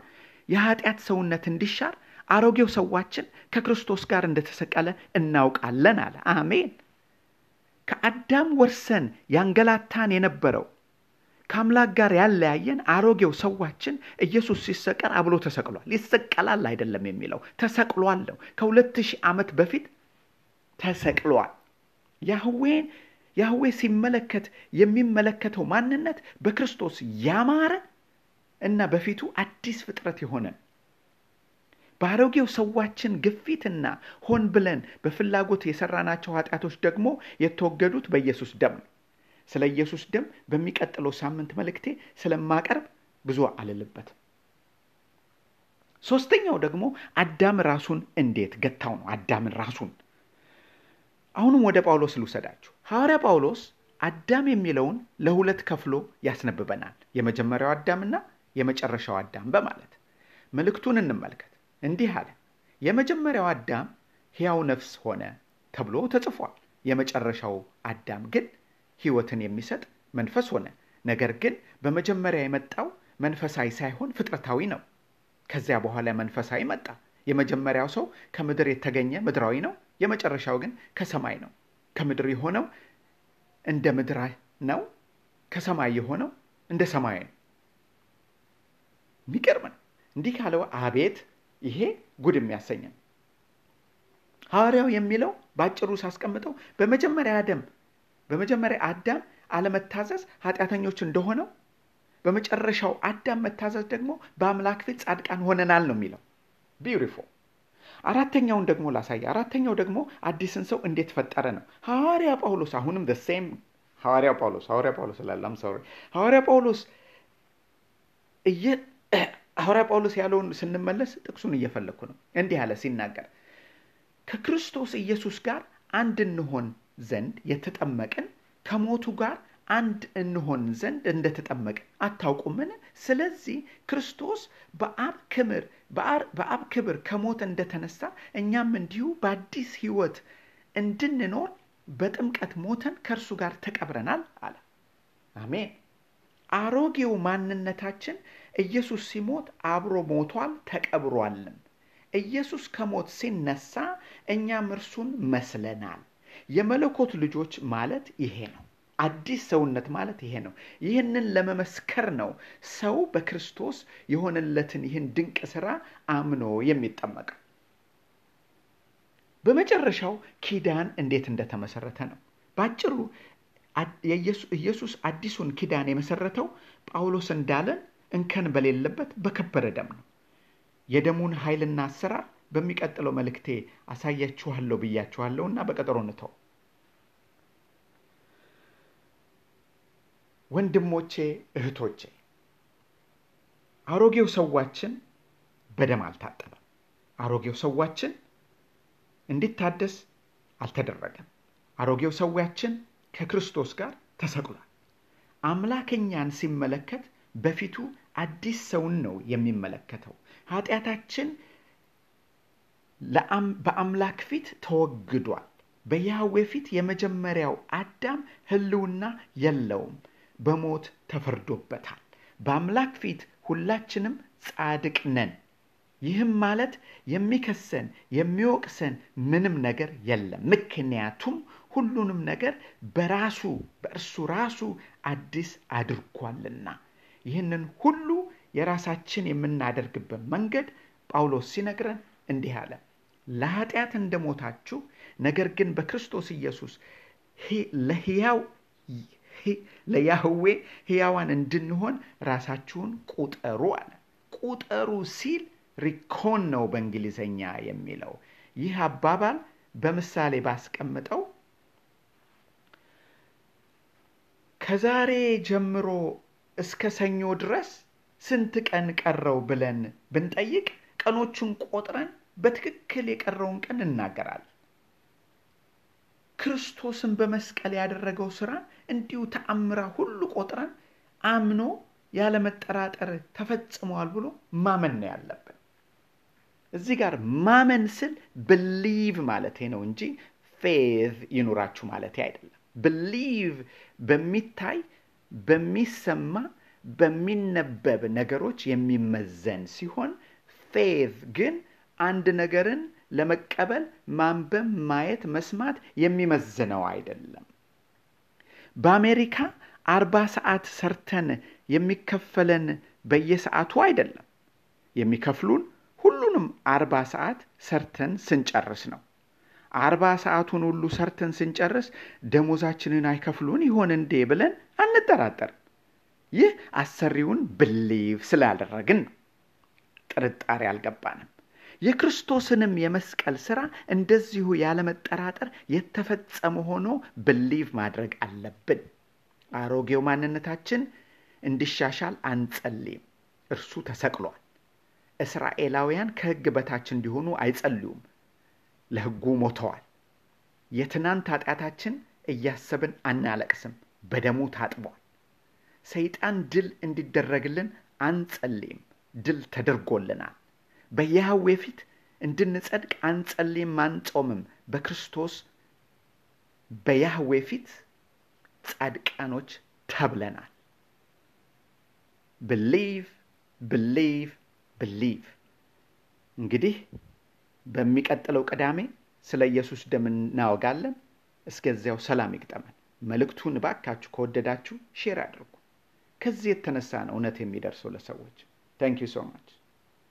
የኃጢአት ሰውነት እንዲሻር አሮጌው ሰዋችን ከክርስቶስ ጋር እንደተሰቀለ እናውቃለን አለ። አሜን። ከአዳም ወርሰን ያንገላታን የነበረው ከአምላክ ጋር ያለያየን አሮጌው ሰዋችን ኢየሱስ ሲሰቀል አብሎ ተሰቅሏል። ይሰቀላል አይደለም የሚለው ተሰቅሏል ነው። ከሁለት ሺህ ዓመት በፊት ተሰቅሏል። ያህዌን ያህዌ ሲመለከት የሚመለከተው ማንነት በክርስቶስ ያማረ እና በፊቱ አዲስ ፍጥረት የሆነ በአሮጌው ሰዋችን ግፊትና ሆን ብለን በፍላጎት የሰራናቸው ኃጢአቶች ደግሞ የተወገዱት በኢየሱስ ደም ስለ ኢየሱስ ደም በሚቀጥለው ሳምንት መልእክቴ ስለማቀርብ ብዙ አልልበትም። ሶስተኛው ደግሞ አዳም ራሱን እንዴት ገታው ነው። አዳምን ራሱን አሁንም ወደ ጳውሎስ ልውሰዳችሁ። ሐዋርያ ጳውሎስ አዳም የሚለውን ለሁለት ከፍሎ ያስነብበናል። የመጀመሪያው አዳምና የመጨረሻው አዳም በማለት መልእክቱን እንመልከት። እንዲህ አለ፣ የመጀመሪያው አዳም ሕያው ነፍስ ሆነ ተብሎ ተጽፏል። የመጨረሻው አዳም ግን ሕይወትን የሚሰጥ መንፈስ ሆነ። ነገር ግን በመጀመሪያ የመጣው መንፈሳዊ ሳይሆን ፍጥረታዊ ነው። ከዚያ በኋላ መንፈሳዊ መጣ። የመጀመሪያው ሰው ከምድር የተገኘ ምድራዊ ነው። የመጨረሻው ግን ከሰማይ ነው። ከምድር የሆነው እንደ ምድር ነው። ከሰማይ የሆነው እንደ ሰማይ ነው። የሚገርም ነው። እንዲህ ካለው አቤት ይሄ ጉድ የሚያሰኝ ነው። ሐዋርያው የሚለው በአጭሩ ሳስቀምጠው በመጀመሪያ አደም በመጀመሪያ አዳም አለመታዘዝ ኃጢአተኞች እንደሆነው በመጨረሻው አዳም መታዘዝ ደግሞ በአምላክ ፊት ጻድቃን ሆነናል ነው የሚለው። ቢዩቲፉል አራተኛውን ደግሞ ላሳየ። አራተኛው ደግሞ አዲስን ሰው እንዴት ፈጠረ ነው። ሐዋርያ ጳውሎስ አሁንም ሴም ሐዋርያ ጳውሎስ ሐዋርያ ጳውሎስ ላላም ሰው ሐዋርያ ጳውሎስ [clears throat] ሐዋርያ ጳውሎስ ያለውን ስንመለስ ጥቅሱን እየፈለግኩ ነው። እንዲህ አለ ሲናገር ከክርስቶስ ኢየሱስ ጋር አንድ እንሆን ዘንድ የተጠመቅን ከሞቱ ጋር አንድ እንሆን ዘንድ እንደተጠመቅን አታውቁምን? ስለዚህ ክርስቶስ በአብ ክብር በአብ ክብር ከሞት እንደተነሳ እኛም እንዲሁ በአዲስ ሕይወት እንድንኖር በጥምቀት ሞተን ከእርሱ ጋር ተቀብረናል አለ። አሜን። አሮጌው ማንነታችን ኢየሱስ ሲሞት አብሮ ሞቷል፣ ተቀብሯልም። ኢየሱስ ከሞት ሲነሳ እኛም እርሱን መስለናል። የመለኮት ልጆች ማለት ይሄ ነው። አዲስ ሰውነት ማለት ይሄ ነው። ይህንን ለመመስከር ነው ሰው በክርስቶስ የሆነለትን ይህን ድንቅ ስራ አምኖ የሚጠመቀው። በመጨረሻው ኪዳን እንዴት እንደተመሰረተ ነው። በአጭሩ ኢየሱስ አዲሱን ኪዳን የመሰረተው ጳውሎስ እንዳለን እንከን በሌለበት በከበረ ደም ነው። የደሙን ኃይልና አሰራር በሚቀጥለው መልእክቴ አሳያችኋለሁ ብያችኋለሁ እና በቀጠሮ እንተው። ወንድሞቼ እህቶቼ፣ አሮጌው ሰዋችን በደም አልታጠበም። አሮጌው ሰዋችን እንዲታደስ አልተደረገም። አሮጌው ሰዋችን ከክርስቶስ ጋር ተሰቅሏል። አምላከኛን ሲመለከት በፊቱ አዲስ ሰውን ነው የሚመለከተው። ኃጢአታችን በአምላክ ፊት ተወግዷል። በያህዌ ፊት የመጀመሪያው አዳም ሕልውና የለውም፣ በሞት ተፈርዶበታል። በአምላክ ፊት ሁላችንም ጻድቅ ነን። ይህም ማለት የሚከሰን የሚወቅሰን ምንም ነገር የለም። ምክንያቱም ሁሉንም ነገር በራሱ በእርሱ ራሱ አዲስ አድርጓልና። ይህንን ሁሉ የራሳችን የምናደርግበት መንገድ ጳውሎስ ሲነግረን እንዲህ አለ። ለኃጢአት እንደሞታችሁ ነገር ግን በክርስቶስ ኢየሱስ ለሕያው ለያህዌ ሕያዋን እንድንሆን ራሳችሁን ቁጠሩ አለ። ቁጠሩ ሲል ሪኮን ነው በእንግሊዘኛ የሚለው። ይህ አባባል በምሳሌ ባስቀምጠው ከዛሬ ጀምሮ እስከ ሰኞ ድረስ ስንት ቀን ቀረው ብለን ብንጠይቅ ቀኖቹን ቆጥረን በትክክል የቀረውን ቀን እናገራለን። ክርስቶስን በመስቀል ያደረገው ስራ እንዲሁ ተአምራ ሁሉ ቆጥረን አምኖ ያለመጠራጠር ተፈጽመዋል ብሎ ማመን ነው ያለብን። እዚህ ጋር ማመን ስል believe ማለቴ ነው እንጂ faith ይኑራችሁ ማለቴ አይደለም። believe በሚታይ በሚሰማ በሚነበብ ነገሮች የሚመዘን ሲሆን ፌዝ ግን አንድ ነገርን ለመቀበል ማንበብ፣ ማየት፣ መስማት የሚመዝነው አይደለም። በአሜሪካ አርባ ሰዓት ሰርተን የሚከፈለን በየሰዓቱ አይደለም። የሚከፍሉን ሁሉንም አርባ ሰዓት ሰርተን ስንጨርስ ነው። አርባ ሰዓቱን ሁሉ ሰርተን ስንጨርስ ደሞዛችንን አይከፍሉን ይሆን እንዴ ብለን አንጠራጠርም። ይህ አሰሪውን ብሊቭ ስላደረግን ነው። ጥርጣሬ አልገባንም። የክርስቶስንም የመስቀል ሥራ እንደዚሁ ያለመጠራጠር የተፈጸመ ሆኖ ብሊቭ ማድረግ አለብን። አሮጌው ማንነታችን እንዲሻሻል አንጸልይም። እርሱ ተሰቅሏል። እስራኤላውያን ከሕግ በታች እንዲሆኑ አይጸልዩም፣ ለሕጉ ሞተዋል። የትናንት ኃጢአታችን እያሰብን አናለቅስም፣ በደሙ ታጥቧል። ሰይጣን ድል እንዲደረግልን አንጸልይም፣ ድል ተደርጎልናል። በያህዌ ፊት እንድንጸድቅ አንጸልይም፣ አንጾምም። በክርስቶስ በያህዌ ፊት ጻድቃኖች ተብለናል። believe believe believe። እንግዲህ በሚቀጥለው ቅዳሜ ስለ ኢየሱስ ደም እናወጋለን። እስከዚያው ሰላም ይግጠመን። መልእክቱን እባካችሁ ከወደዳችሁ share አድርጉ። ከዚህ የተነሳ ነው እውነት የሚደርሰው ለሰዎች። thank you so much